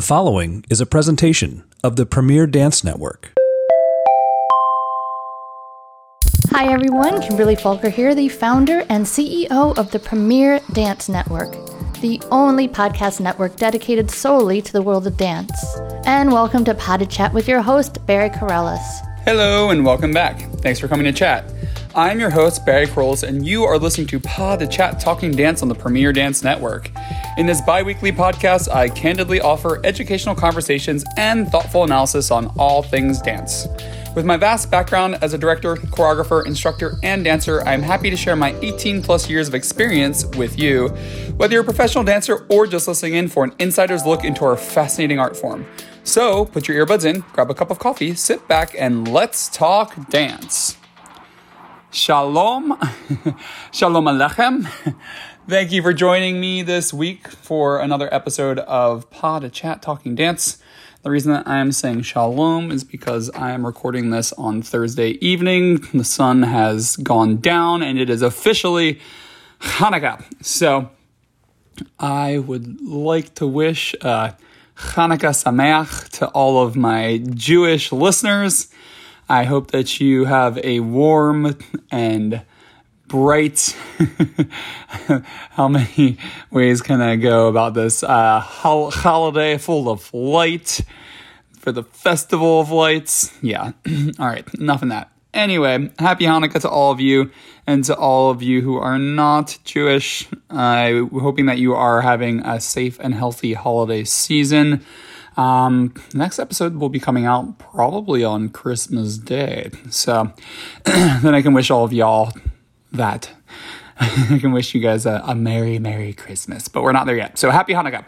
The following is a presentation of the Premier Dance Network. Hi everyone, Kimberly Falker here, the founder and CEO of the Premier Dance Network, the only podcast network dedicated solely to the world of dance. And welcome to Pas de Chat with your host, Barry Kerollis. Hello and welcome back. Thanks for coming to chat. I'm your host, Barry Kerollis, and you are listening to Pas de Chat Talking Dance on the Premier Dance Network. In this bi weekly podcast, I candidly offer educational conversations and thoughtful analysis on all things dance. With my vast background as a director, choreographer, instructor, and dancer, I'm happy to share my 18 plus years of experience with you, whether you're a professional dancer or just listening in for an insider's look into our fascinating art form. So put your earbuds in, grab a cup of coffee, sit back, and let's talk dance. Shalom. Shalom Aleichem. Thank you for joining me this week for another episode of Pod Chat Talking Dance. The reason that I am saying shalom is because I am recording this on Thursday evening. The sun has gone down and it is officially Hanukkah. So I would like to wish uh, Hanukkah Sameach to all of my Jewish listeners. I hope that you have a warm and bright. How many ways can I go about this? Uh, holiday full of light for the festival of lights. Yeah. all right. Enough of that. Anyway, happy Hanukkah to all of you and to all of you who are not Jewish. I'm uh, hoping that you are having a safe and healthy holiday season. Um, next episode will be coming out probably on Christmas Day. So then I can wish all of y'all that. I can wish you guys a, a Merry, Merry Christmas, but we're not there yet. So happy Hanukkah.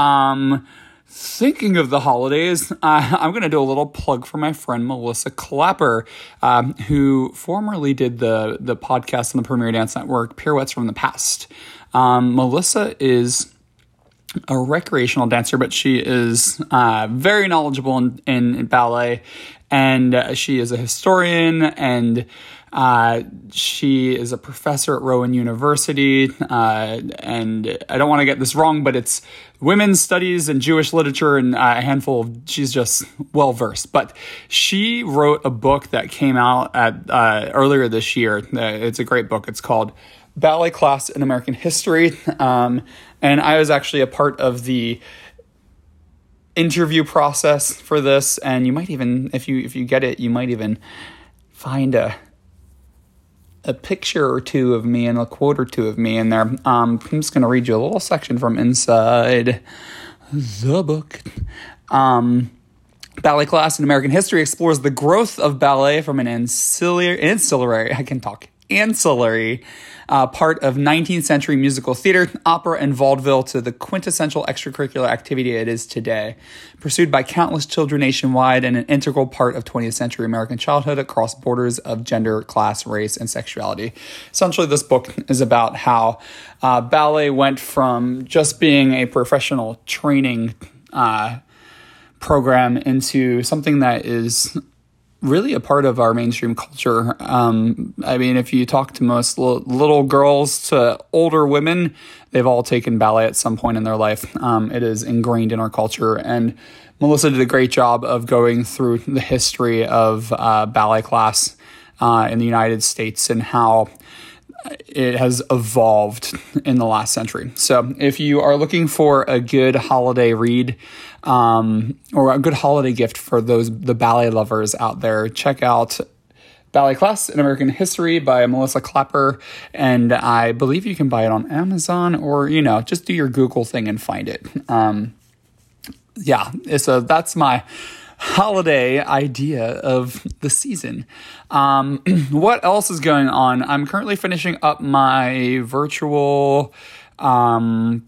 Um, thinking of the holidays, uh, I'm going to do a little plug for my friend Melissa Klapper, um, who formerly did the the podcast on the Premier Dance Network, Pirouettes from the Past. Um, Melissa is a recreational dancer, but she is uh, very knowledgeable in, in ballet, and uh, she is a historian and uh, she is a professor at Rowan University, uh, and I don't want to get this wrong, but it's women's studies and Jewish literature and uh, a handful of. She's just well versed. But she wrote a book that came out at uh, earlier this year. Uh, it's a great book. It's called Ballet Class in American History, um, and I was actually a part of the interview process for this. And you might even, if you if you get it, you might even find a a picture or two of me and a quote or two of me in there. Um, I'm just going to read you a little section from inside the book. Um, ballet class in American history explores the growth of ballet from an ancillary, ancillary I can talk, ancillary uh, part of 19th century musical theater, opera, and vaudeville to the quintessential extracurricular activity it is today. Pursued by countless children nationwide and an integral part of 20th century American childhood across borders of gender, class, race, and sexuality. Essentially, this book is about how uh, ballet went from just being a professional training uh, program into something that is really a part of our mainstream culture. Um, I mean, if you talk to most l- little girls to older women, they've all taken ballet at some point in their life. Um, it is ingrained in our culture. And Melissa did a great job of going through the history of uh, ballet class uh, in the United States and how it has evolved in the last century. So, if you are looking for a good holiday read um, or a good holiday gift for those the ballet lovers out there, check out Ballet Class in American History by Melissa Klapper, and I believe you can buy it on Amazon or you know just do your Google thing and find it. Um, yeah, so that's my holiday idea of the season. Um, what else is going on? I'm currently finishing up my virtual um,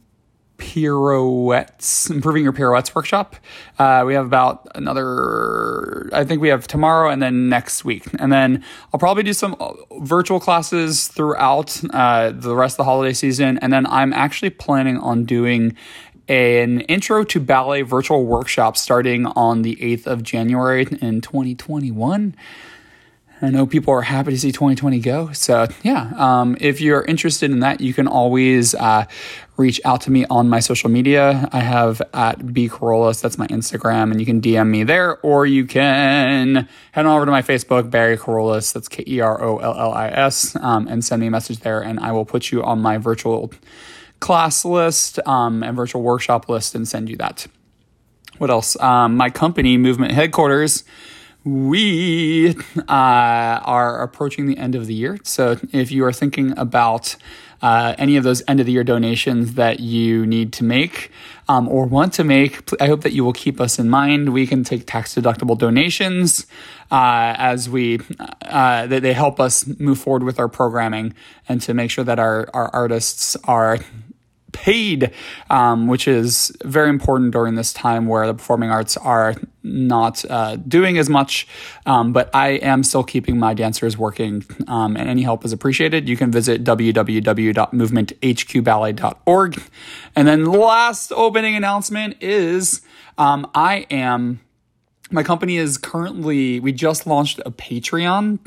pirouettes, improving your pirouettes workshop. Uh, we have about another, I think we have tomorrow and then next week. And then I'll probably do some uh, virtual classes throughout uh, the rest of the holiday season. And then I'm actually planning on doing an intro to ballet virtual workshop starting on the 8th of January in 2021. I know people are happy to see 2020 go. So, yeah, um, if you're interested in that, you can always uh, reach out to me on my social media. I have at B Kerollis, that's my Instagram, and you can DM me there, or you can head on over to my Facebook, Barry Kerollis, that's K E R O L L I S, um, and send me a message there, and I will put you on my virtual class list um, and virtual workshop list and send you that. What else? Um, my company, Movement Headquarters we uh, are approaching the end of the year. So if you are thinking about uh, any of those end of the year donations that you need to make um, or want to make, I hope that you will keep us in mind. We can take tax deductible donations uh, as we uh, they help us move forward with our programming and to make sure that our, our artists are paid, um, which is very important during this time where the performing arts are not uh, doing as much. Um, but I am still keeping my dancers working, um, and any help is appreciated. You can visit www.movementhqballet.org. And then last opening announcement is um, I am. My company is currently, we just launched a Patreon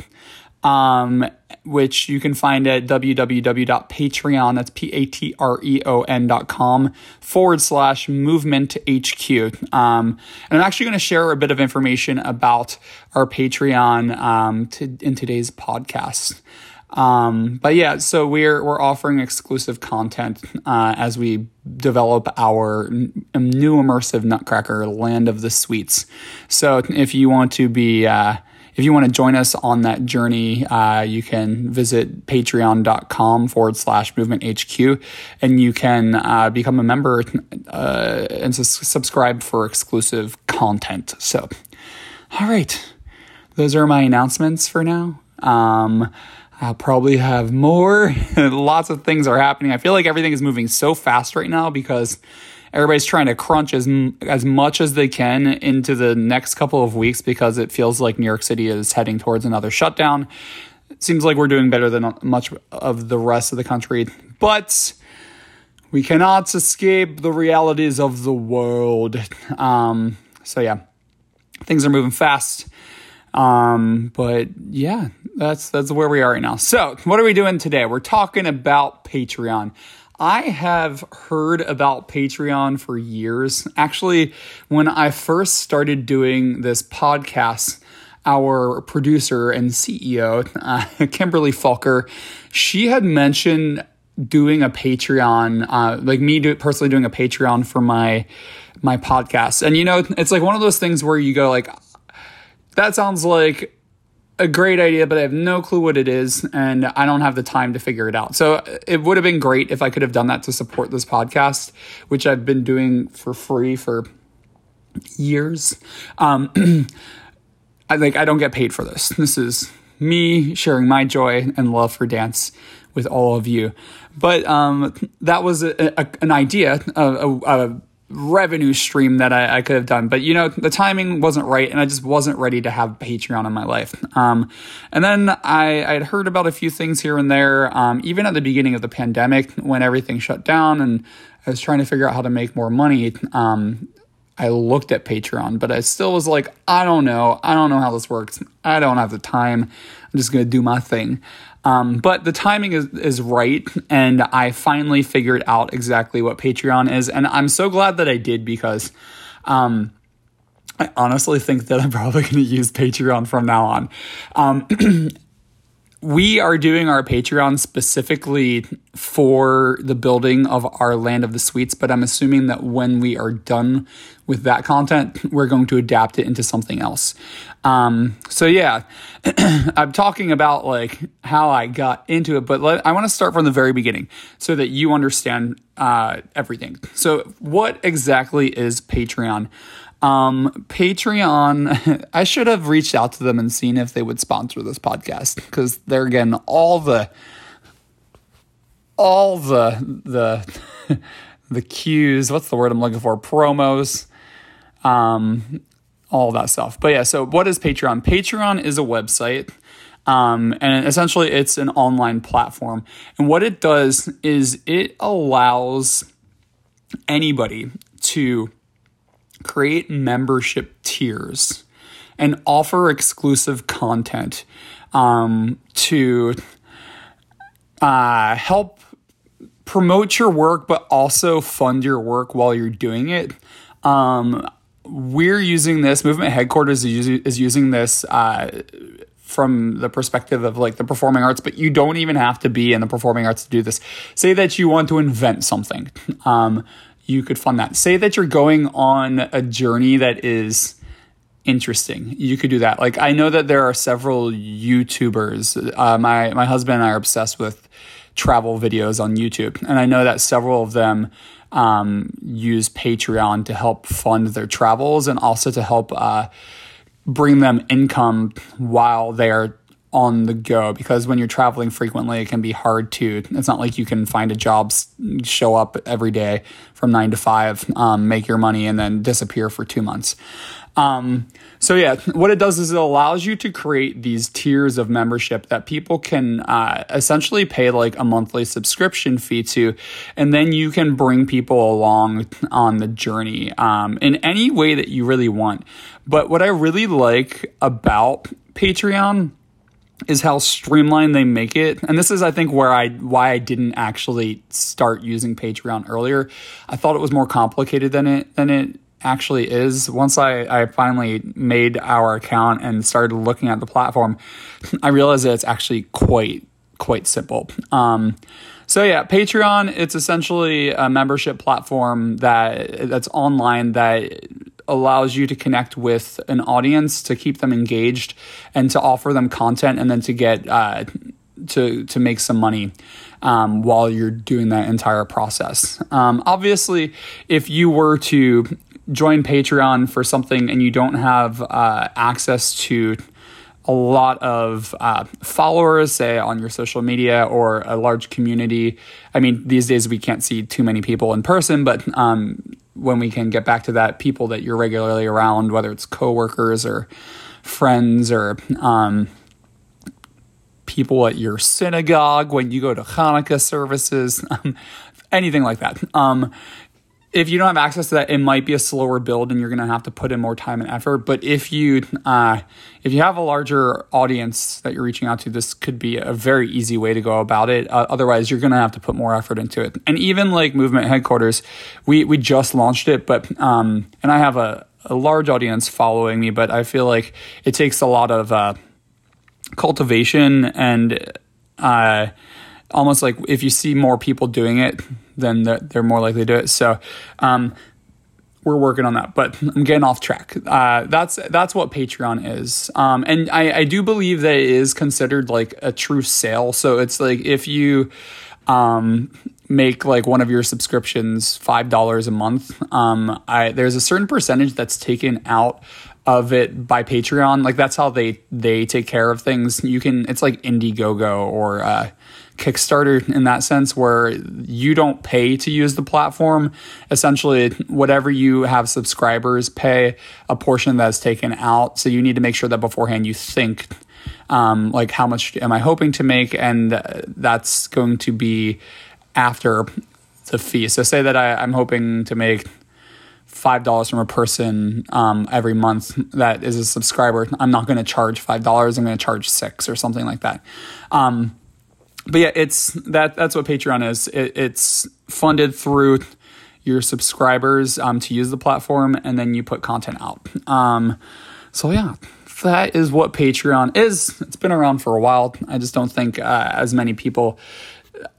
um, which you can find at www.patreon, that's P-A-T-R-E-O-N dot com forward slash movement HQ. Um, and I'm actually going to share a bit of information about our Patreon um, to, in today's podcast. Um, but yeah, so we're we're offering exclusive content uh, as we develop our new immersive Nutcracker Land of the Sweets. So if you want to be uh, if you want to join us on that journey, uh, you can visit patreon.com forward slash movement HQ and you can uh, become a member uh, and subscribe for exclusive content. So, all right, those are my announcements for now. Um, I'll probably have more. Lots of things are happening. I feel like everything is moving so fast right now because everybody's trying to crunch as as much as they can into the next couple of weeks because it feels like New York City is heading towards another shutdown. It seems like we're doing better than much of the rest of the country, but we cannot escape the realities of the world. Um, so yeah, things are moving fast. Um, but yeah, that's that's where we are right now. So, what are we doing today? We're talking about Patreon. I have heard about Patreon for years. Actually, when I first started doing this podcast, our producer and CEO, uh, Kimberly Falker, she had mentioned doing a Patreon, uh, like me do, personally doing a Patreon for my my podcast. And you know, it's like one of those things where you go like, that sounds like a great idea, but I have no clue what it is, and I don't have the time to figure it out. So it would have been great if I could have done that to support this podcast, which I've been doing for free for years. Um, I like I don't get paid for this. This is me sharing my joy and love for dance with all of you. But um, that was a, a, an idea, a, a, revenue stream that I, I, could have done. But you know, the timing wasn't right, and I just wasn't ready to have Patreon in my life. Um, and then I I'd heard about a few things here and there, um, even at the beginning of the pandemic when everything shut down, and I was trying to figure out how to make more money. Um, I looked at Patreon, but I still was like, I don't know. I don't know how this works. I don't have the time. I'm just going to do my thing. Um, but the timing is, is right, and I finally figured out exactly what Patreon is, and I'm so glad that I did because um, I honestly think that I'm probably going to use Patreon from now on. Um, we are doing our Patreon specifically for the building of our Land of the Sweets, but I'm assuming that when we are done with that content, we're going to adapt it into something else. Um, so yeah, I'm talking about like how I got into it, but let, I want to start from the very beginning so that you understand uh, everything. So, what exactly is Patreon? Um, Patreon, I should have reached out to them and seen if they would sponsor this podcast because they're getting all the, all the, the, the cues. What's the word I'm looking for? Promos, um, all that stuff. But yeah, so what is Patreon? Patreon is a website. Um, and essentially, it's an online platform. And what it does is it allows anybody to create membership tiers and offer exclusive content um, to uh, help promote your work, but also fund your work while you're doing it. Um, we're using this movement headquarters is using, is using this uh, from the perspective of like the performing arts, but you don't even have to be in the performing arts to do this. Say that you want to invent something. Um, you could fund that. Say that you're going on a journey that is interesting. You could do that. Like I know that there are several YouTubers. Uh, my my husband and I are obsessed with travel videos on YouTube, and I know that several of them um, use Patreon to help fund their travels and also to help uh, bring them income while they're on the go because when you're traveling frequently, it can be hard to. It's not like you can find a job, show up every day from nine to five, um, make your money, and then disappear for two months. Um, so yeah, what it does is it allows you to create these tiers of membership that people can uh, essentially pay like a monthly subscription fee to, and then you can bring people along on the journey um, in any way that you really want. But what I really like about Patreon is how streamlined they make it. And this is I think where I why I didn't actually start using Patreon earlier. I thought it was more complicated than it than it actually is. Once I, I finally made our account and started looking at the platform, I realized that it's actually quite quite simple. Um, so yeah, Patreon it's essentially a membership platform that that's online that allows you to connect with an audience to keep them engaged and to offer them content and then to get uh, to to make some money um, while you're doing that entire process. Um, obviously, if you were to join Patreon for something and you don't have uh, access to a lot of uh, followers, say on your social media or a large community. I mean, these days we can't see too many people in person, but um, when we can get back to that, people that you're regularly around, whether it's coworkers or friends or um, people at your synagogue when you go to Hanukkah services, um, anything like that. Um, if you don't have access to that, it might be a slower build, and you're going to have to put in more time and effort. But if you uh, if you have a larger audience that you're reaching out to, this could be a very easy way to go about it. Uh, otherwise, you're going to have to put more effort into it. And even like Movement Headquarters, we we just launched it, but um, and I have a, a large audience following me, but I feel like it takes a lot of uh, cultivation and uh, almost like if you see more people doing it then they're more likely to do it. So, um, we're working on that, but I'm getting off track. Uh, that's that's what Patreon is, um, and I, I do believe that it is considered like a true sale. So it's like if you um, make like one of your subscriptions five dollars a month, um, I, there's a certain percentage that's taken out of it by Patreon. Like that's how they they take care of things. You can it's like Indiegogo or uh, Kickstarter in that sense, where you don't pay to use the platform. Essentially, whatever you have subscribers pay, a portion that's taken out. So you need to make sure that beforehand you think, um, like, how much am I hoping to make? And that's going to be after the fee. So say that I, I'm hoping to make five dollars from a person um, every month that is a subscriber. I'm not going to charge five dollars. I'm going to charge six or something like that. Um, but yeah, it's that that's what Patreon is. It, it's funded through your subscribers um, to use the platform, and then you put content out. Um, so yeah, that is what Patreon is. It's been around for a while. I just don't think uh, as many people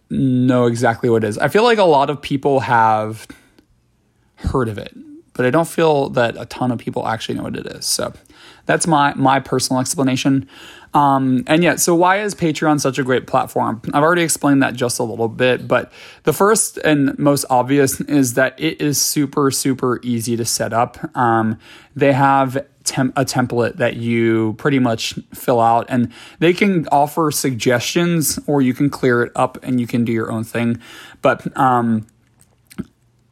know exactly what it is. I feel like a lot of people have heard of it, but I don't feel that a ton of people actually know what it is. So that's my my personal explanation. Um, and yeah, so why is Patreon such a great platform? I've already explained that just a little bit, but the first and most obvious is that it is super, super easy to set up. Um, they have tem- a template that you pretty much fill out, and they can offer suggestions or you can clear it up and you can do your own thing. But um,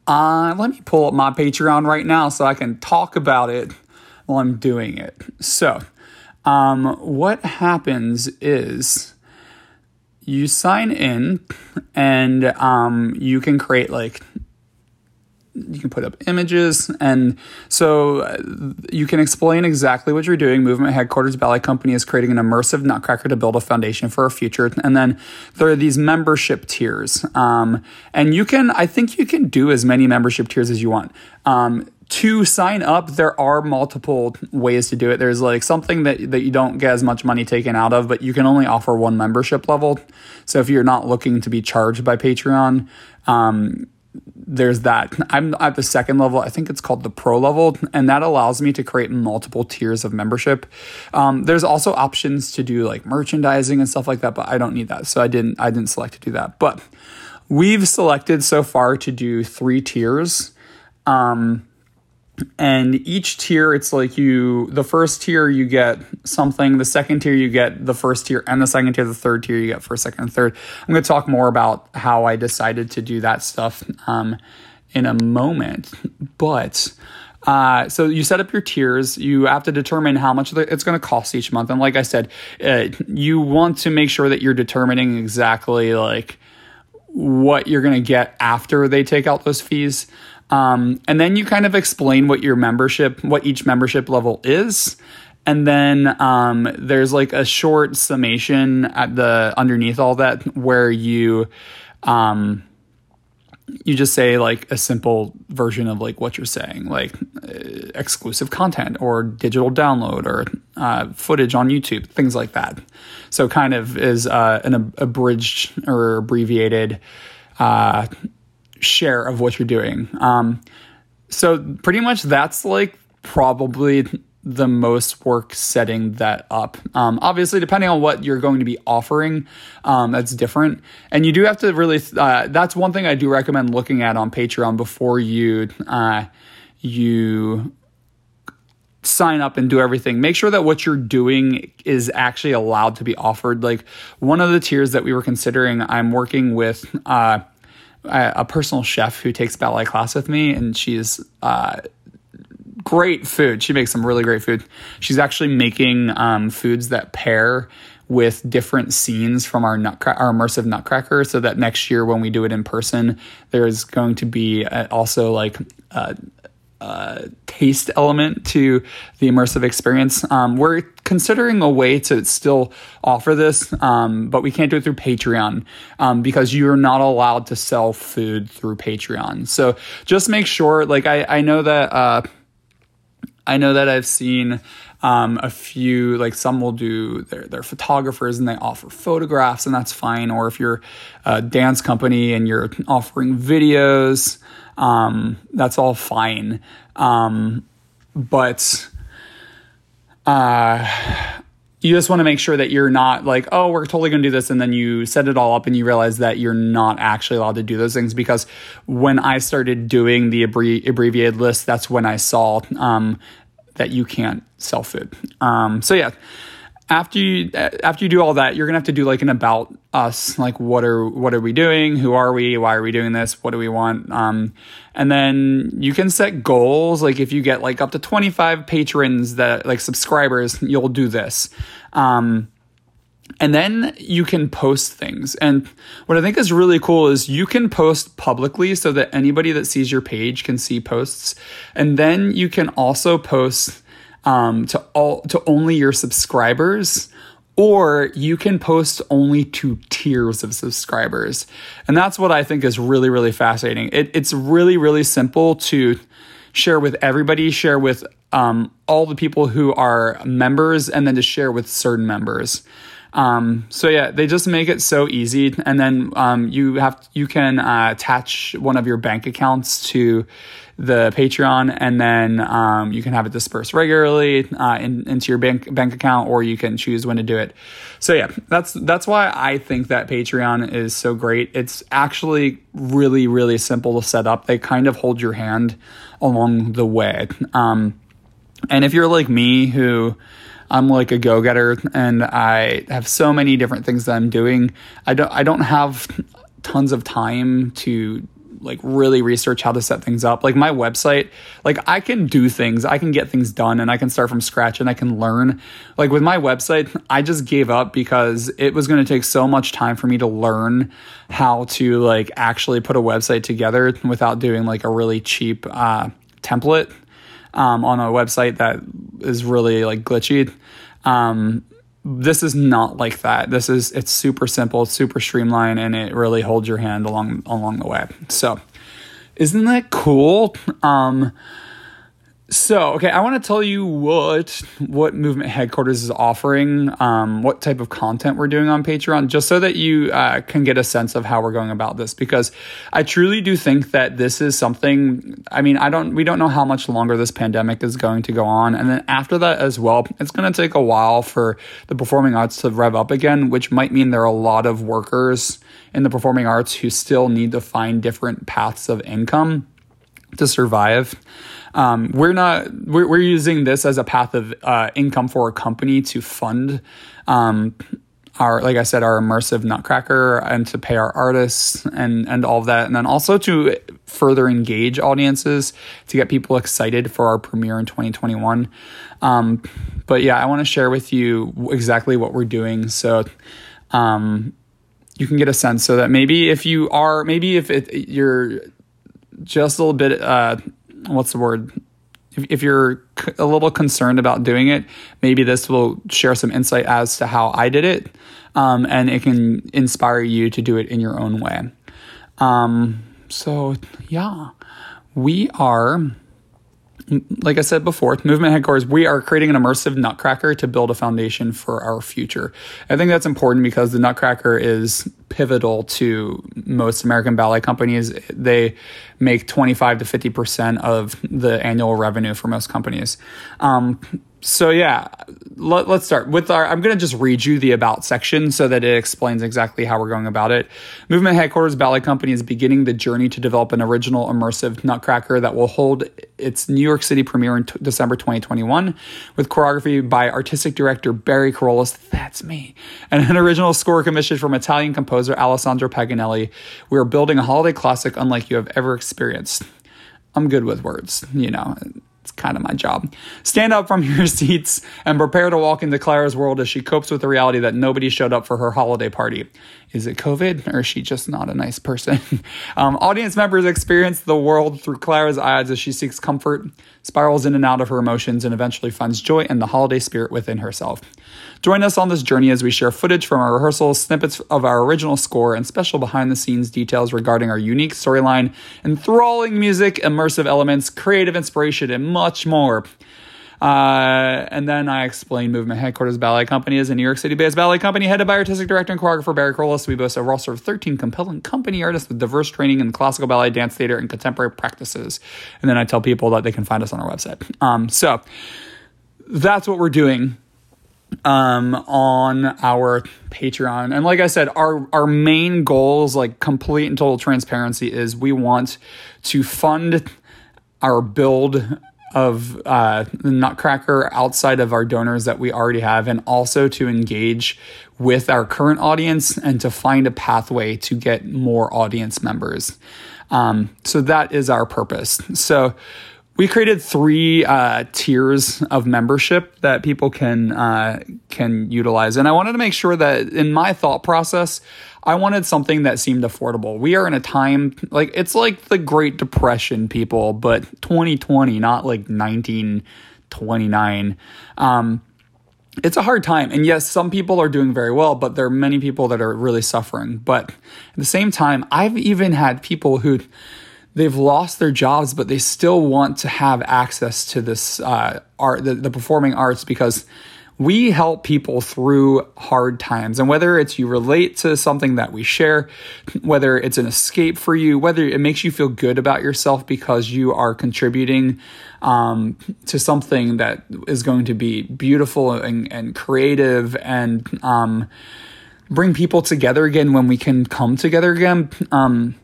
uh, let me pull up my Patreon right now so I can talk about it while I'm doing it. So, um, what happens is you sign in and um, you can create like you can put up images, and so uh, you can explain exactly what you're doing. Movement Headquarters Ballet Company is creating an immersive Nutcracker to build a foundation for our future, and then there are these membership tiers, um, and you can I think you can do as many membership tiers as you want. Um, to sign up, there are multiple ways to do it. There's like something that, that you don't get as much money taken out of, but you can only offer one membership level. So if you're not looking to be charged by Patreon, um, there's that. I'm at the second level. I think it's called the pro level, and that allows me to create multiple tiers of membership. Um, there's also options to do like merchandising and stuff like that, but I don't need that, so I didn't. I didn't select to do that. But we've selected so far to do three tiers. Um, and each tier it's like you the first tier you get something the second tier you get the first tier and the second tier the third tier you get first second and third i'm going to talk more about how i decided to do that stuff um, in a moment but uh, so you set up your tiers. You have to determine how much it's going to cost each month. And like I said, uh, you want to make sure that you're determining exactly like what you're going to get after they take out those fees. Um, and then you kind of explain what your membership, what each membership level is. And then um, there's like a short summation at the underneath all that where you um, you just say like a simple version of like what you're saying, like uh, exclusive content or digital download or uh, footage on YouTube, things like that. So kind of is uh, an abridged or abbreviated uh, share of what you're doing. Um, so pretty much that's like probably the most work setting that up. Um, obviously, depending on what you're going to be offering, um, that's different. And you do have to really. Uh, that's one thing I do recommend looking at on Patreon before you uh, you sign up and do everything. Make sure that what you're doing is actually allowed to be offered. Like one of the tiers that we were considering, I'm working with. Uh, a personal chef who takes ballet class with me, and she's uh, great food. She makes some really great food. She's actually making um, foods that pair with different scenes from our nutcracker, our immersive nutcracker, so that next year when we do it in person, there's going to be also like uh, uh, taste element to the immersive experience. Um, we're considering a way to still offer this, um, but we can't do it through Patreon um, because you're not allowed to sell food through Patreon. So just make sure. Like I, I know that uh, I know that I've seen. Um, a few like some will do they're, they're photographers and they offer photographs and that's fine or if you're a dance company and you're offering videos um, that's all fine. Um, but uh, you just want to make sure that you're not like, oh, we're totally going to do this. And then you set it all up and you realize that you're not actually allowed to do those things. Because when I started doing the abbreviated list, that's when I saw um, that you can't sell food. Um, so, yeah after you after you do all that, you're gonna have to do like an about us, like what are what are we doing, who are we, why are we doing this, what do we want, um, and then you can set goals. Like if you get like up to 25 patrons that like subscribers, you'll do this. Um, and then you can post things. And what I think is really cool is you can post publicly so that anybody that sees your page can see posts. And then you can also post um, to all to only your subscribers or you can post only to tiers of subscribers and that's what i think is really really fascinating it, it's really really simple to share with everybody share with um, all the people who are members and then to share with certain members um, so yeah, they just make it so easy, and then um, you have you can uh, attach one of your bank accounts to the Patreon, and then um, you can have it dispersed regularly uh, in, into your bank bank account, or you can choose when to do it. So yeah, that's that's why I think that Patreon is so great. It's actually really really simple to set up. They kind of hold your hand along the way. Um, and if you're like me, who I'm like a go getter, and I have so many different things that I'm doing. I don't I don't have tons of time to like really research how to set things up. Like my website, like I can do things, I can get things done and I can start from scratch and I can learn. Like with my website, I just gave up because it was going to take so much time for me to learn how to like actually put a website together without doing like a really cheap uh, template um, on a website that is really like glitchy. Um, this is not like that. This is it's super simple, super streamlined, and it really holds your hand along along the way. So, isn't that cool? Um, so, okay, I want to tell you what what Movement Headquarters is offering, um, what type of content we're doing on Patreon, just so that you uh, can get a sense of how we're going about this. Because I truly do think that this is something. I mean, I don't. We don't know how much longer this pandemic is going to go on, and then after that as well, it's going to take a while for the performing arts to rev up again, which might mean there are a lot of workers in the performing arts who still need to find different paths of income to survive. Um, we're not we're, we're using this as a path of uh, income for a company to fund um, our like I said our immersive Nutcracker and to pay our artists and and all of that, and then also to further engage audiences to get people excited for our premiere in 2021. Um, but yeah, I want to share with you exactly what we're doing. So um, you can get a sense. So that maybe if you are maybe if it, you're just a little bit uh, what's the word? If, if you're a little concerned about doing it maybe this will share some insight as to how i did it um, and it can inspire you to do it in your own way. Um, so yeah. We are like I said before, Movement Headquarters, we are creating an immersive Nutcracker to build a foundation for our future. I think that's important because the Nutcracker is pivotal to most American ballet companies. They make 25 to 50% of the annual revenue for most companies. Um, so yeah, let, us start with our. I'm going to just read you the about section so that it explains exactly how we're going about it. Movement Headquarters Ballet Company is beginning the journey to develop an original immersive Nutcracker that will hold its New York City premiere in t- December 2021, with choreography by artistic director Barry Kerollis. That's me, and an original score commissioned from Italian composer Alessandro Paganelli. We are building a holiday classic unlike you have ever experienced. I'm good with words, you know it's kind of my job. Stand up from your seats and prepare to walk into Clara's world as she copes with the reality that nobody showed up for her holiday party. Is it COVID or is she just not a nice person? um, audience members experience the world through Clara's eyes as she seeks comfort, spirals in and out of her emotions, and eventually finds joy in the holiday spirit within herself. Join us on this journey as we share footage from our rehearsals, snippets of our original score, and special behind the scenes details regarding our unique storyline, enthralling music, immersive elements, creative inspiration, and much more. Uh, and then I explained Movement Headquarters Ballet Company is a New York City based ballet company headed by artistic director and choreographer Barry Kerollis. We boast a roster of 13 compelling company artists with diverse training in classical ballet, dance theater, and contemporary practices. And then I tell people that they can find us on our website. Um, so that's what we're doing um, on our Patreon. And like I said, our our main goals, like complete and total transparency, is we want to fund our build of uh, the Nutcracker outside of our donors that we already have, and also to engage with our current audience and to find a pathway to get more audience members. Um, so that is our purpose. So we created three uh, tiers of membership that people can uh, can utilize, and I wanted to make sure that in my thought process, I wanted something that seemed affordable. We are in a time like it's like the Great Depression, people, but 2020, not like 1929. Um, it's a hard time. And yes, some people are doing very well, but there are many people that are really suffering. But at the same time, I've even had people who they've lost their jobs, but they still want to have access to this uh, art, the, the performing arts, because we help people through hard times. And whether it's you relate to something that we share, whether it's an escape for you, whether it makes you feel good about yourself because you are contributing um, to something that is going to be beautiful and, and creative and um, bring people together again when we can come together again. Um,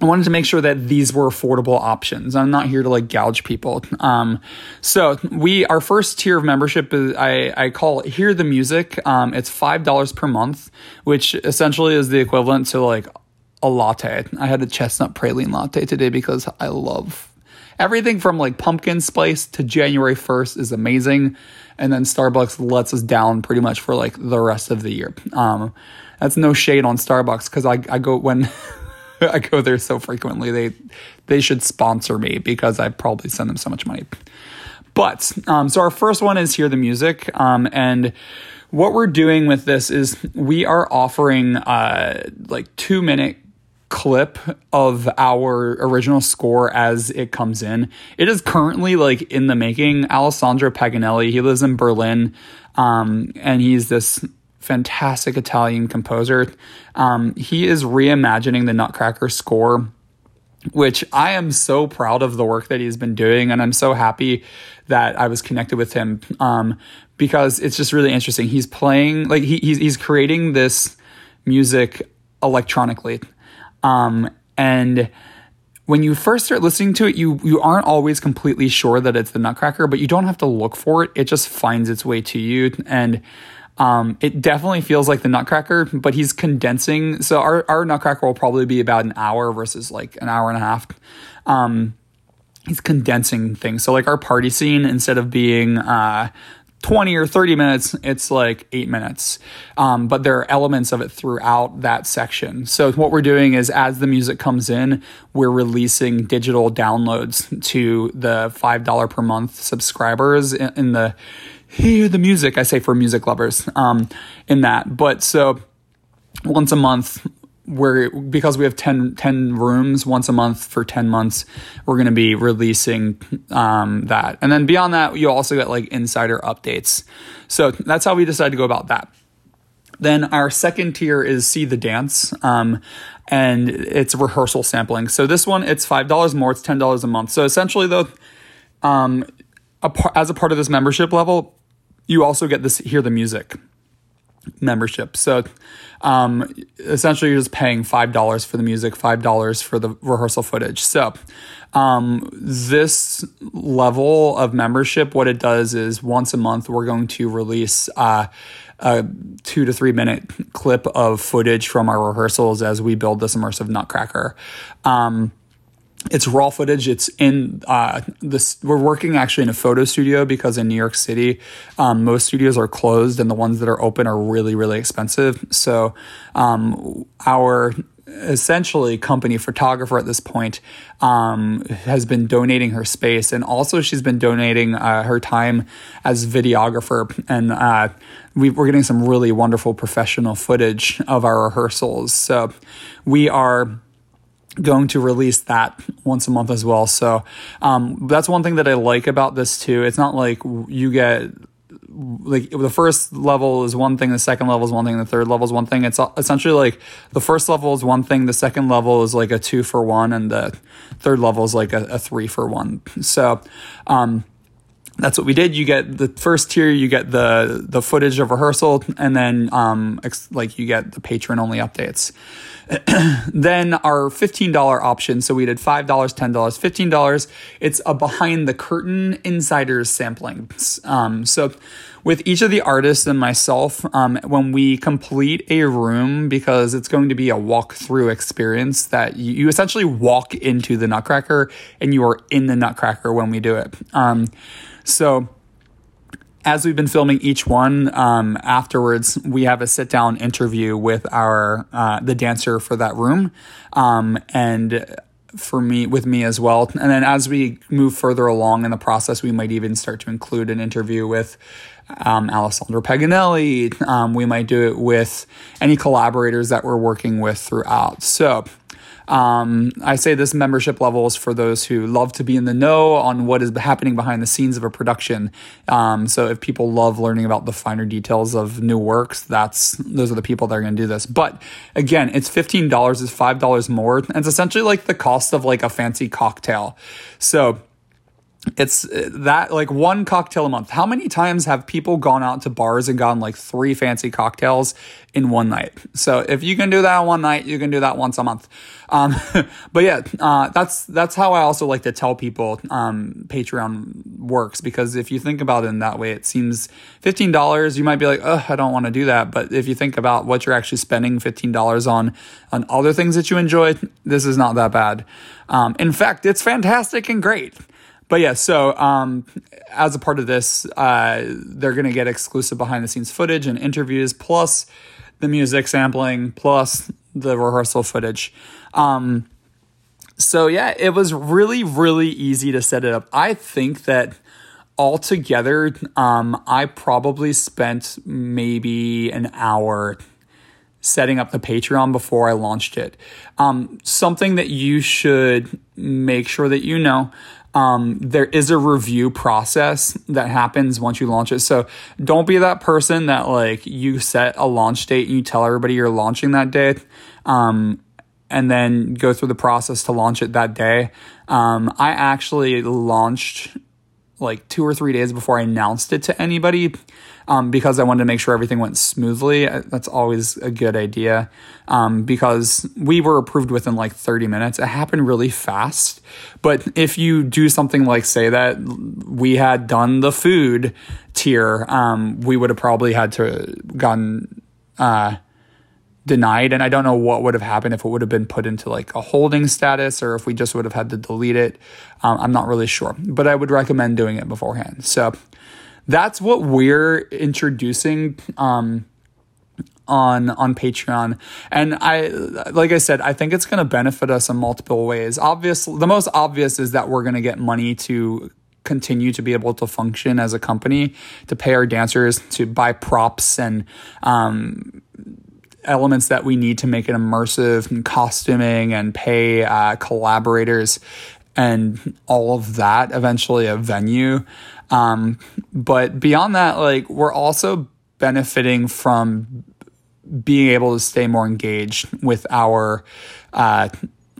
I wanted to make sure that these were affordable options. I'm not here to like gouge people. Um, so we, our first tier of membership is I, I call it Hear the Music. Um, it's $5 per month, which essentially is the equivalent to like a latte. I had a chestnut praline latte today because I love everything from like pumpkin spice to January 1st is amazing. And then Starbucks lets us down pretty much for like the rest of the year. Um, that's no shade on Starbucks because I, I go when I go there so frequently. They they should sponsor me because I probably send them so much money. But um, so our first one is hear the music, um, and what we're doing with this is we are offering uh, like two minute clip of our original score as it comes in. It is currently like in the making. Alessandro Paganelli, he lives in Berlin, um, and he's this fantastic Italian composer. Um, he is reimagining the Nutcracker score, which I am so proud of the work that he's been doing, and I'm so happy that I was connected with him um, because it's just really interesting. He's playing like he, he's he's creating this music electronically, um, and when you first start listening to it, you you aren't always completely sure that it's the Nutcracker, but you don't have to look for it. It just finds its way to you, and um, it definitely feels like the Nutcracker, but he's condensing. So our, our Nutcracker will probably be about an hour versus like an hour and a half. Um, he's condensing things. So like our party scene, instead of being uh, 20 or 30 minutes, it's like eight minutes. Um, but there are elements of it throughout that section. So what we're doing is as the music comes in, we're releasing digital downloads to the $5 per month subscribers in, in the hear the music. I say for music lovers um, in that. But so once a month, we're because we have 10, 10 rooms once a month for 10 months we're going to be releasing um, that and then beyond that you also get like insider updates so that's how we decided to go about that then our second tier is see the dance um, and it's rehearsal sampling so this one it's $5 more it's $10 a month so essentially though um, a par- as a part of this membership level you also get this hear the music membership. So um, essentially, you're just paying five dollars for the music, five dollars for the rehearsal footage. So um, this level of membership, what it does is once a month, we're going to release. Uh, a two to three minute clip of footage from our rehearsals as we build this immersive nutcracker. Um, it's raw footage. It's in uh, this. We're working actually in a photo studio because in New York City, um, most studios are closed, and the ones that are open are really, really expensive. So, um, our essentially company photographer at this point um, has been donating her space, and also she's been donating uh, her time as videographer, and uh, we, we're getting some really wonderful professional footage of our rehearsals. So, we are going to release that once a month as well. So um, that's one thing that I like about this too. It's not like you get like the first level is one thing, the second level is one thing, the third level is one thing. It's essentially like the first level is one thing, the second level is like a two for one, and the third level is like a, a three for one. So, um, that's what we did. You get the first tier, you get the the footage of rehearsal, and then um, ex- like you get the patron only updates. then our $15 option. So we did $5, $10, $15. It's a behind the curtain insiders sampling. Um, so with each of the artists and myself, um, when we complete a room, because it's going to be a walkthrough experience that you, you, essentially walk into the Nutcracker and you are in the Nutcracker when we do it. Um, so as we've been filming each one, um, afterwards we have a sit down interview with our uh, the dancer for that room, um, and for me with me as well. And then as we move further along in the process, we might even start to include an interview with um, Alessandro Paganelli. Um, we might do it with any collaborators that we're working with throughout. So um, I say this membership level is for those who love to be in the know on what is happening behind the scenes of a production. Um, so if people love learning about the finer details of new works, that's those are the people that are going to do this. But again, it's fifteen dollars, is five dollars more, and it's essentially like the cost of like a fancy cocktail. So it's uh, that like one cocktail a month. How many times have people gone out to bars and gotten like three fancy cocktails in one night? So if you can do that one night, you can do that once a month. Um, but yeah, uh, that's that's how I also like to tell people um, Patreon works because if you think about it in that way, it seems fifteen dollars. You might be like, oh, I don't want to do that. But if you think about what you're actually spending fifteen dollars on on other things that you enjoy, this is not that bad. Um, in fact, it's fantastic and great but yeah, so um, as a part of this, uh, they're going to get exclusive behind the scenes footage and interviews, plus the music sampling, plus the rehearsal footage. Um, so yeah, it was really, really easy to set it up. I think that altogether, um, I probably spent maybe an hour setting up the Patreon before I launched it. Um, something that you should make sure that you know um, there is a review process that happens once you launch it. So don't be that person that like you set a launch date and you tell everybody you're launching that day. Um, and then go through the process to launch it that day. Um, I actually launched like two or three days before I announced it to anybody um, because I wanted to make sure everything went smoothly. Uh, that's always a good idea um, because we were approved within like 30 minutes. It happened really fast. But if you do something like say that we had done the food tier, um, we would have probably had to gotten. Uh, denied and i don't know what would have happened if it would have been put into like a holding status or if we just would have had to delete it um, i'm not really sure but i would recommend doing it beforehand so that's what we're introducing um, on on Patreon. And I like I said, I think it's going to benefit us in multiple ways. Obviously, the most obvious is that we're going to get money to continue to be able to function as a company, to pay our dancers, to buy props and um, elements that we need to make it immersive and costuming and pay uh, collaborators and all of that eventually a venue um, but beyond that, like we're also benefiting from being able to stay more engaged with our uh,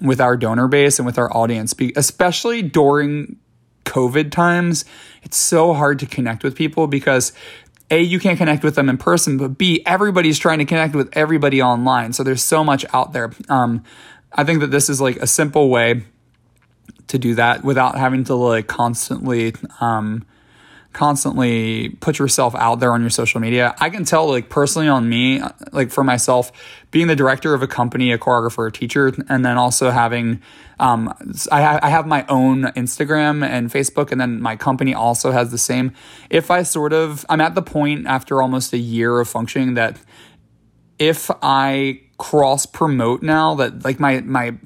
with our donor base and with our audience, especially during COVID times. It's so hard to connect with people because a you can't connect with them in person, but b everybody's trying to connect with everybody online. So there's so much out there. Um, I think that this is like a simple way to do that without having to like constantly um, constantly put yourself out there on your social media. I can tell, like, personally on me, like for myself, being the director of a company, a choreographer, a teacher, and then also having, um, I, I have my own Instagram and Facebook, and then my company also has the same. If I sort of, I'm at the point after almost a year of functioning that if I cross promote now that like my, my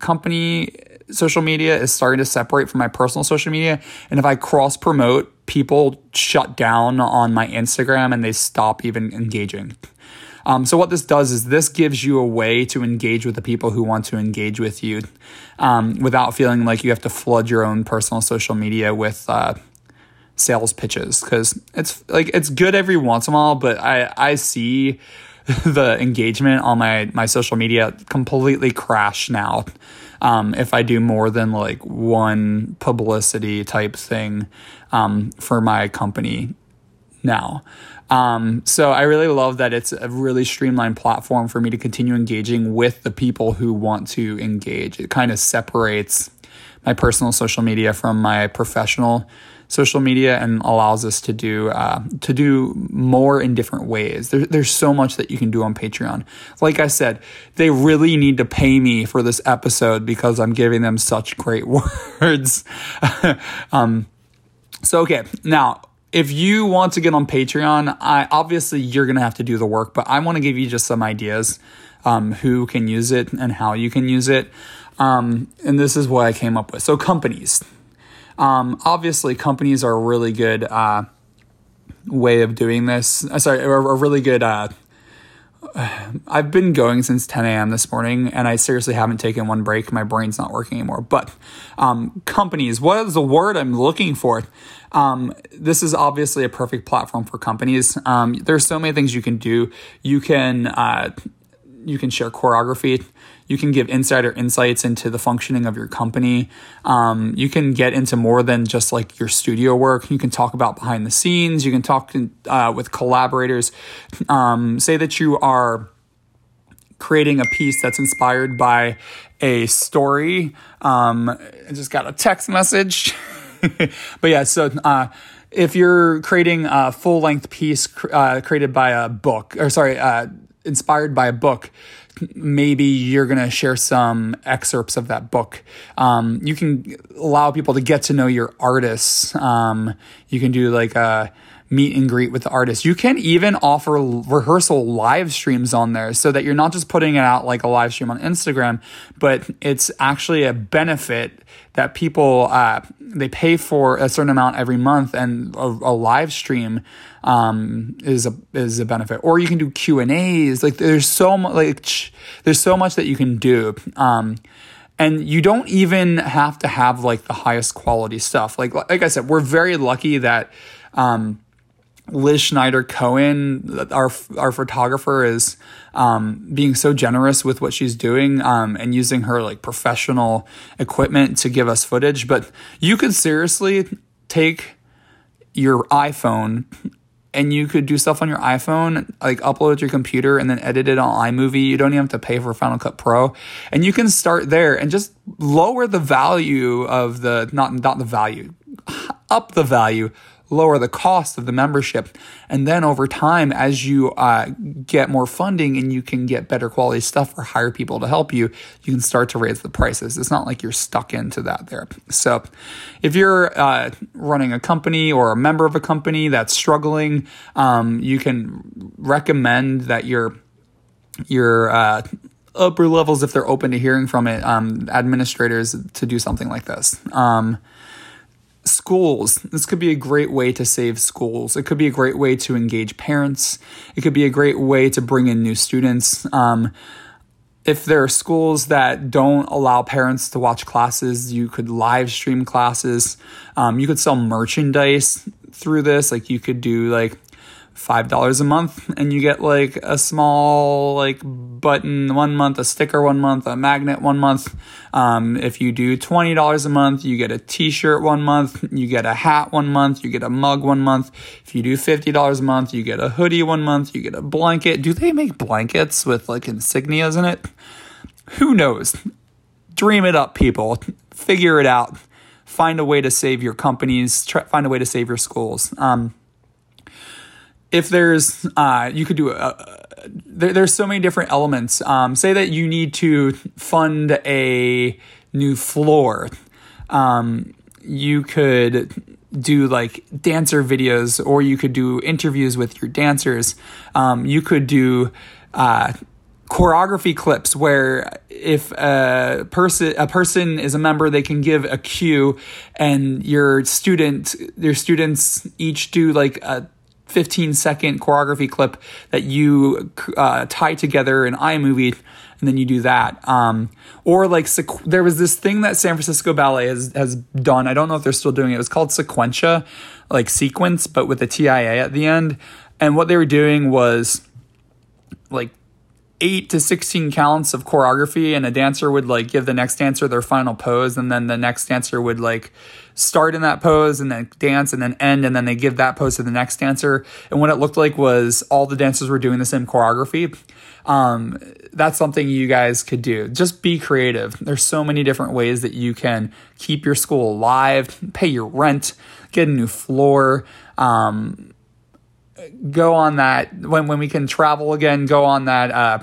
company social media is starting to separate from my personal social media. And if I cross promote, people shut down on my Instagram and they stop even engaging. Um, so what this does is this gives you a way to engage with the people who want to engage with you um, without feeling like you have to flood your own personal social media with uh, sales pitches because it's like it's good every once in a while, but I I see the engagement on my my social media completely crash now um, if I do more than like one publicity type thing um, for my company now. Um, so I really love that it's a really streamlined platform for me to continue engaging with the people who want to engage. It kind of separates my personal social media from my professional social media and allows us to do uh, to do more in different ways. There, there's so much that you can do on Patreon. Like I said, they really need to pay me for this episode because I'm giving them such great words. um, so okay, now if you want to get on Patreon, I obviously you're gonna have to do the work, but I want to give you just some ideas um, who can use it and how you can use it. Um, and this is what I came up with. So companies, um, obviously, companies are a really good uh, way of doing this. Uh, sorry, a, really good. Uh, I've been going since 10 a.m. this morning, and I seriously haven't taken one break. My brain's not working anymore. But um, companies, what is the word I'm looking for? Um, this is obviously a perfect platform for companies. Um, there's so many things you can do. You can uh, you can share choreography. You can give insider insights into the functioning of your company. Um, you can get into more than just like your studio work. You can talk about behind the scenes. You can talk uh, with collaborators. Um, say that you are creating a piece that's inspired by a story. Um, I just got a text message. but yeah, so uh, if you're creating a full length piece uh, created by a book, or sorry, uh, inspired by a book, maybe you're going to share some excerpts of that book. Um, you can allow people to get to know your artists. Um, you can do like a meet and greet with the artist. You can even offer rehearsal live streams on there so that you're not just putting it out like a live stream on Instagram, but it's actually a benefit that people uh, they pay for a certain amount every month, and a, a live stream um, is a is a benefit. Or you can do Q and A's. Like there's so much like there's so much that you can do. Um, and you don't even have to have like the highest quality stuff. Like like I said, we're very lucky that um, Liz Schneider Cohen, our our photographer, is um, being so generous with what she's doing um, and using her like professional equipment to give us footage. But you could seriously take your iPhone and you could do stuff on your iPhone, like upload to your computer and then edit it on iMovie. You don't even have to pay for Final Cut Pro, and you can start there and just lower the value of the not not the value, up the value lower the cost of the membership. And then over time, as you uh, get more funding and you can get better quality stuff or hire people to help you, you can start to raise the prices. It's not like you're stuck into that there. So if you're uh, running a company or a member of a company that's struggling, um, you can recommend that your your uh, upper levels, if they're open to hearing from it, um, administrators to do something like this. Um, schools. This could be a great way to save schools. It could be a great way to engage parents. It could be a great way to bring in new students. Um, if there are schools that don't allow parents to watch classes, you could live stream classes. Um, you could sell merchandise through this. Like you could do like five dollars a month and you get like a small like button one month a sticker one month a magnet one month. Um, if you do twenty dollars a month you get a t-shirt one month you get a hat one month you get a mug one month. If you do fifty dollars a month you get a hoodie one month you get a blanket. Do they make blankets with like insignias in it? Who knows? Dream it up people. Figure it out. Find a way to save your companies. Try, find a way to save your schools. Um, if there's uh, you could do a, there, there's so many different elements. Um, say that you need to fund a new floor. Um, you could do like dancer videos or you could do interviews with your dancers. Um, you could do uh, choreography clips where if a person a person is a member they can give a cue and your student your students each do like a 15 second choreography clip that you uh, tie together in iMovie and then you do that. Um, or like sequ- there was this thing that San Francisco Ballet has has done. I don't know if they're still doing it. It was called Sequentia, like sequence, but with a TIA at the end. And what they were doing was like eight to 16 counts of choreography and a dancer would like give the next dancer their final pose and then the next dancer would like start in that pose and then dance and then end and then they give that pose to the next dancer and what it looked like was all the dancers were doing the same choreography um, that's something you guys could do just be creative there's so many different ways that you can keep your school alive pay your rent get a new floor um, go on that when when we can travel again. Go on that. Uh,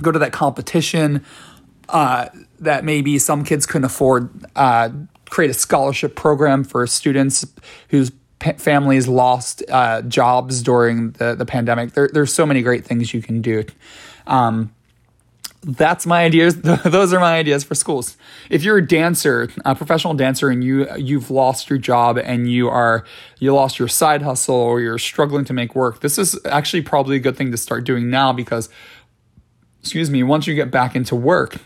go to that competition uh, that maybe some kids couldn't afford. Uh, create a scholarship program for students whose families lost uh, jobs during the the pandemic. There, there's so many great things you can do. Um, that's my ideas. Those are my ideas for schools. If you're a dancer, a professional dancer, and you you've lost your job and you are you lost your side hustle or you're struggling to make work, this is actually probably a good thing to start doing now because, excuse me, once you get back into work,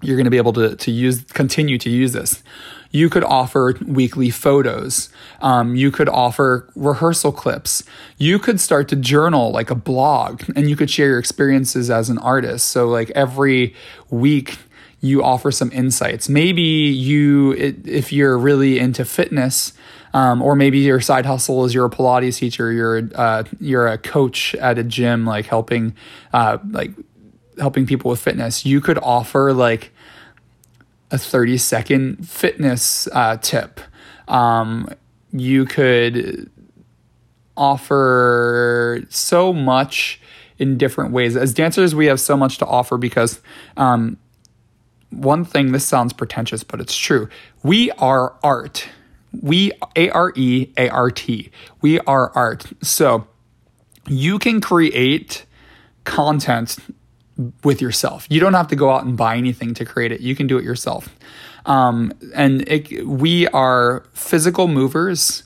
you're going to be able to to use continue to use this. You could offer weekly photos. Um, you could offer rehearsal clips. You could start to journal like a blog and you could share your experiences as an artist. So, like every week, you offer some insights. Maybe you, if you're really into fitness, um, or maybe your side hustle is you're a Pilates teacher, you're uh, you're a coach at a gym, like helping, uh, like helping people with fitness. You could offer like a 30 second fitness uh, tip. Um, you could offer so much in different ways. As dancers, we have so much to offer because um, one thing, this sounds pretentious, but it's true. We are art. We, A R E A R T, we are art. So you can create content with yourself. You don't have to go out and buy anything to create it. You can do it yourself. Um, and it, we are physical movers.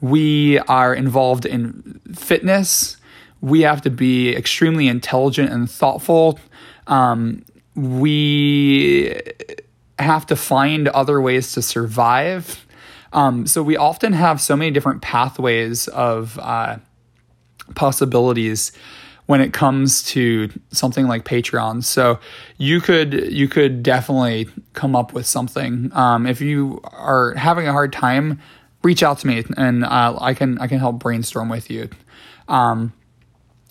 We are involved in fitness. We have to be extremely intelligent and thoughtful. Um, we have to find other ways to survive. Um, so we often have so many different pathways of uh, possibilities when it comes to something like Patreon. So you could you could definitely come up with something. Um, if you are having a hard time, reach out to me and uh, I can I can help brainstorm with you. Um,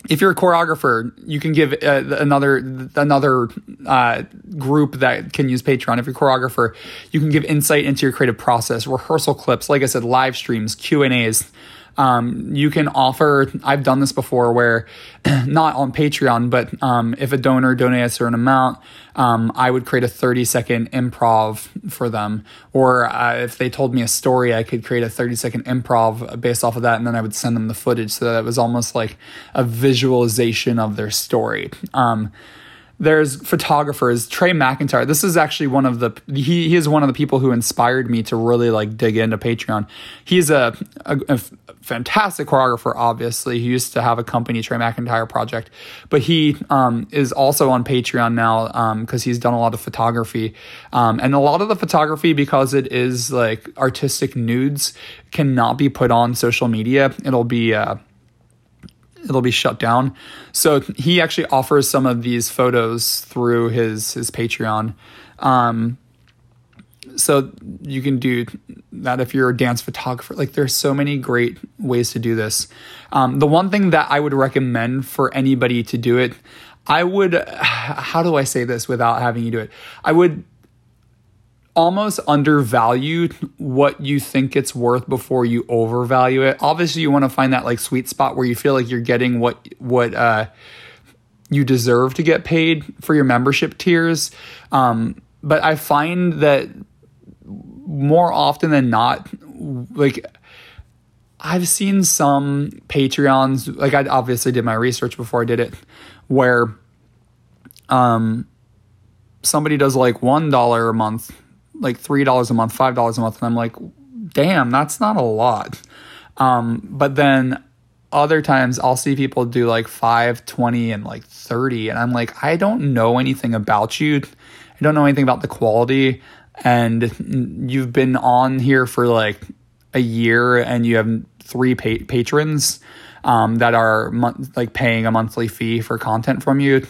if you're a choreographer, you can give uh, another another uh, group that can use Patreon. If you're a choreographer, you can give insight into your creative process, rehearsal clips, like I said, live streams, Q and A's. Um, you can offer, I've done this before where not on Patreon, but um, if a donor donates a certain amount, um, I would create a 30 second improv for them. Or uh, if they told me a story, I could create a 30 second improv based off of that. And then I would send them the footage so that it was almost like a visualization of their story. Um, there's photographers trey mcintyre this is actually one of the he, he is one of the people who inspired me to really like dig into patreon he's a, a, a fantastic choreographer, obviously. He used to have a company, Trey McIntyre Project, but he um, is also on Patreon now because um, he's done a lot of photography. Um, and a lot of the photography, because it is like artistic nudes, cannot be put on social media. It'll be. Uh, it'll be shut down. So he actually offers some of these photos through his his Patreon. Um, so you can do that if you're a dance photographer. Like there's so many great ways to do this. Um, the one thing that I would recommend for anybody to do it, I would, how do I say this without having you do it? I would almost undervalue what you think it's worth before you overvalue it. Obviously, you want to find that like sweet spot where you feel like you're getting what what uh, you deserve to get paid for your membership tiers. Um, but I find that more often than not, like I've seen some Patreons, like I obviously did my research before I did it, where um somebody does like one dollar a month, like three dollars a month, five dollars a month, and I'm like, damn, that's not a lot. Um, but then other times I'll see people do like 5, 20, and like 30. And I'm like, I don't know anything about you. I don't know anything about the quality and you've been on here for like a year and you have three pa- patrons um, that are like paying a monthly fee for content from you,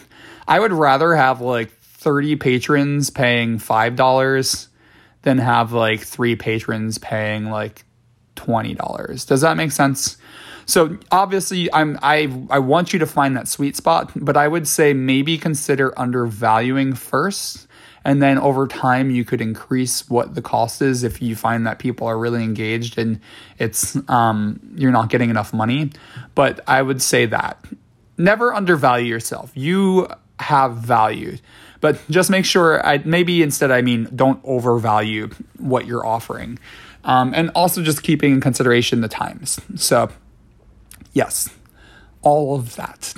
I would rather have like 30 patrons paying $5 than have like three patrons paying like $20. Does that make sense? So obviously I'm I I want you to find that sweet spot, but I would say maybe consider undervaluing first and then over time you could increase what the cost is if you find that people are really engaged and it's um, you're not getting enough money but i would say that never undervalue yourself you have value but just make sure i maybe instead i mean don't overvalue what you're offering um, and also just keeping in consideration the times so yes all of that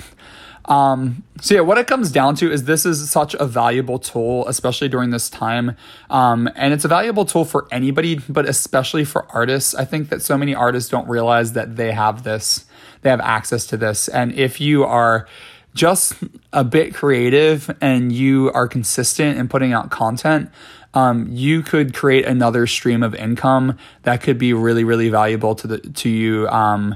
um, so yeah, what it comes down to is this is such a valuable tool, especially during this time. Um, and it's a valuable tool for anybody, but especially for artists. I think that so many artists don't realize that they have this, they have access to this. And if you are just a bit creative and you are consistent in putting out content, um, you could create another stream of income that could be really, really valuable to the to you. Um,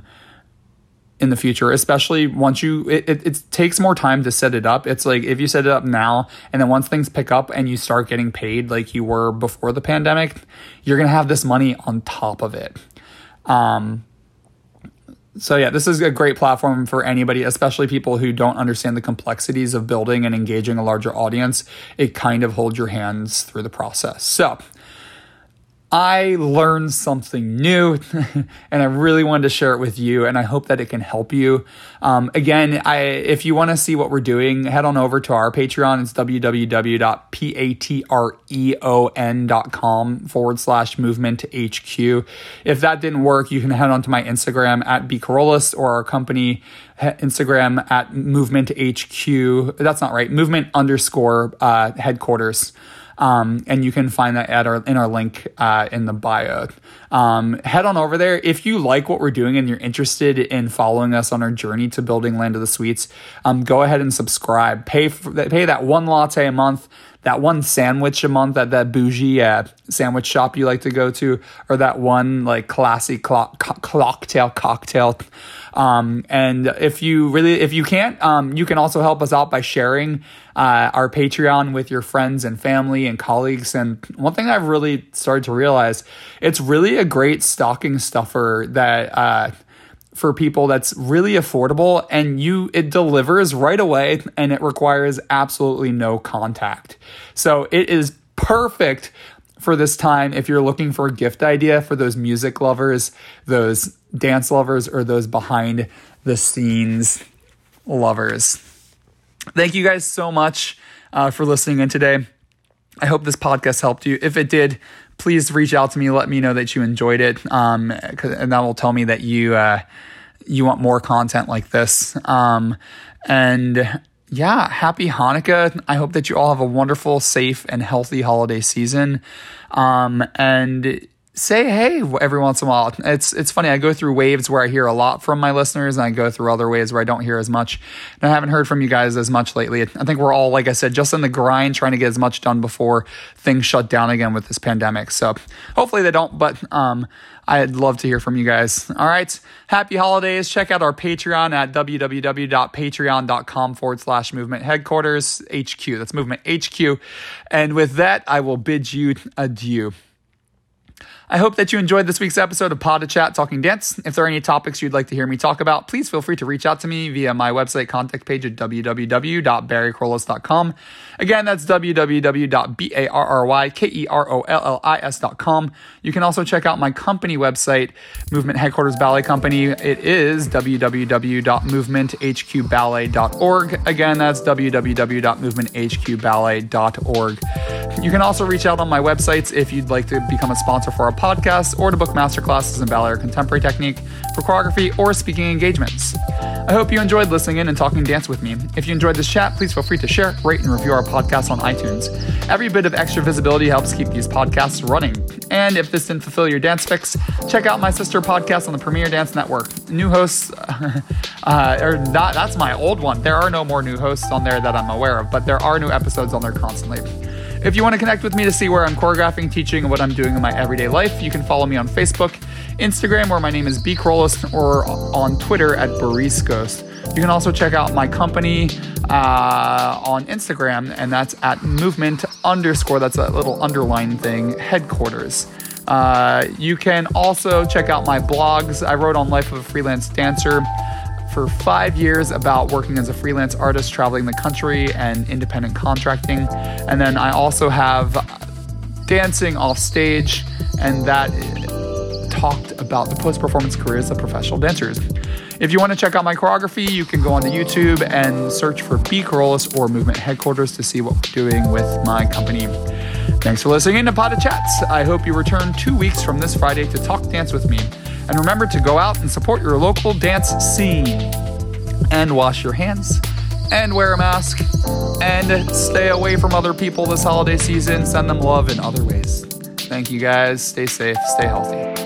in the future, especially once you, it, it, it, takes more time to set it up. It's like if you set it up now and then once things pick up and you start getting paid like you were before the pandemic, you're going to have this money on top of it. Um, so yeah, this is a great platform for anybody, especially people who don't understand the complexities of building and engaging a larger audience. It kind of holds your hands through the process. So I learned something new and I really wanted to share it with you and I hope that it can help you. Um, again, I, if you want to see what we're doing, head on over to our Patreon. It's www.patreon.com forward slash movement HQ. If that didn't work, you can head on to my Instagram at bkerollis or our company Instagram at movement HQ. That's not right. Movement underscore uh, headquarters. Um, and you can find that at our in our link uh, in the bio. Um, head on over there if you like what we're doing and you're interested in following us on our journey to building Land of the Sweets. Um, go ahead and subscribe. Pay for, pay that one latte a month that one sandwich a month at that bougie uh, sandwich shop you like to go to, or that one like classy clock, cocktail cocktail. Um, and if you really, if you can't, um, you can also help us out by sharing uh, our Patreon with your friends and family and colleagues. And one thing I've really started to realize, it's really a great stocking stuffer that. Uh, for people that's really affordable and you it delivers right away and it requires absolutely no contact. So it is perfect for this time if you're looking for a gift idea for those music lovers, those dance lovers or those behind the scenes lovers. Thank you guys so much uh, for listening in today. I hope this podcast helped you. If it did, please reach out to me. Let me know that you enjoyed it, um, and that will tell me that you uh, you want more content like this. Um, and yeah, happy Hanukkah. I hope that you all have a wonderful, safe, and healthy holiday season. Um, and say hey every once in a while. It's it's funny. I go through waves where I hear a lot from my listeners, and I go through other waves where I don't hear as much. And I haven't heard from you guys as much lately. I think we're all, like I said, just in the grind, trying to get as much done before things shut down again with this pandemic. So hopefully they don't. But um, I'd love to hear from you guys. All right. Happy holidays. Check out our Patreon at www.patreon.com forward slash movement headquarters HQ. That's movement HQ. And with that, I will bid you adieu. I hope that you enjoyed this week's episode of Pas de Chat Talking Dance. If there are any topics you'd like to hear me talk about, please feel free to reach out to me via my website contact page at www.barrykerollis.com. Again, that's www.barrykerollis.com. You can also check out my company website, Movement Headquarters Ballet Company. It is www.movementhqballet.org. Again, that's www.movementhqballet.org. You can also reach out on my websites if you'd like to become a sponsor for our podcast or to book masterclasses in ballet or contemporary technique for choreography or speaking engagements. I hope you enjoyed listening in and talking dance with me. If you enjoyed this chat, please feel free to share, rate, and review our podcast on iTunes. Every bit of extra visibility helps keep these podcasts running. And if this didn't fulfill your dance fix, check out my sister podcast on the Premier Dance Network. New hosts, uh, or not, that's my old one. There are no more new hosts on there that I'm aware of, but there are new episodes on there constantly. If you want to connect with me to see where I'm choreographing, teaching, and what I'm doing in my everyday life, you can follow me on Facebook, Instagram, where my name is B. Kerollis, or on Twitter at Bariscos. You can also check out my company uh, on Instagram, and that's at movement underscore, that's a little underline thing, headquarters. Uh, you can also check out my blogs. I wrote on Life of a Freelance Dancer for five years about working as a freelance artist, traveling the country, and independent contracting. And then I also have dancing off stage, and that talked about the post performance careers of professional dancers. If you want to check out my choreography, you can go onto YouTube and search for B Kerollis or Movement Headquarters to see what we're doing with my company. Thanks for listening in to Pas de Chats. I hope you return two weeks from this Friday to talk dance with me. And remember to go out and support your local dance scene. And wash your hands. And wear a mask. And stay away from other people this holiday season. Send them love in other ways. Thank you guys. Stay safe. Stay healthy.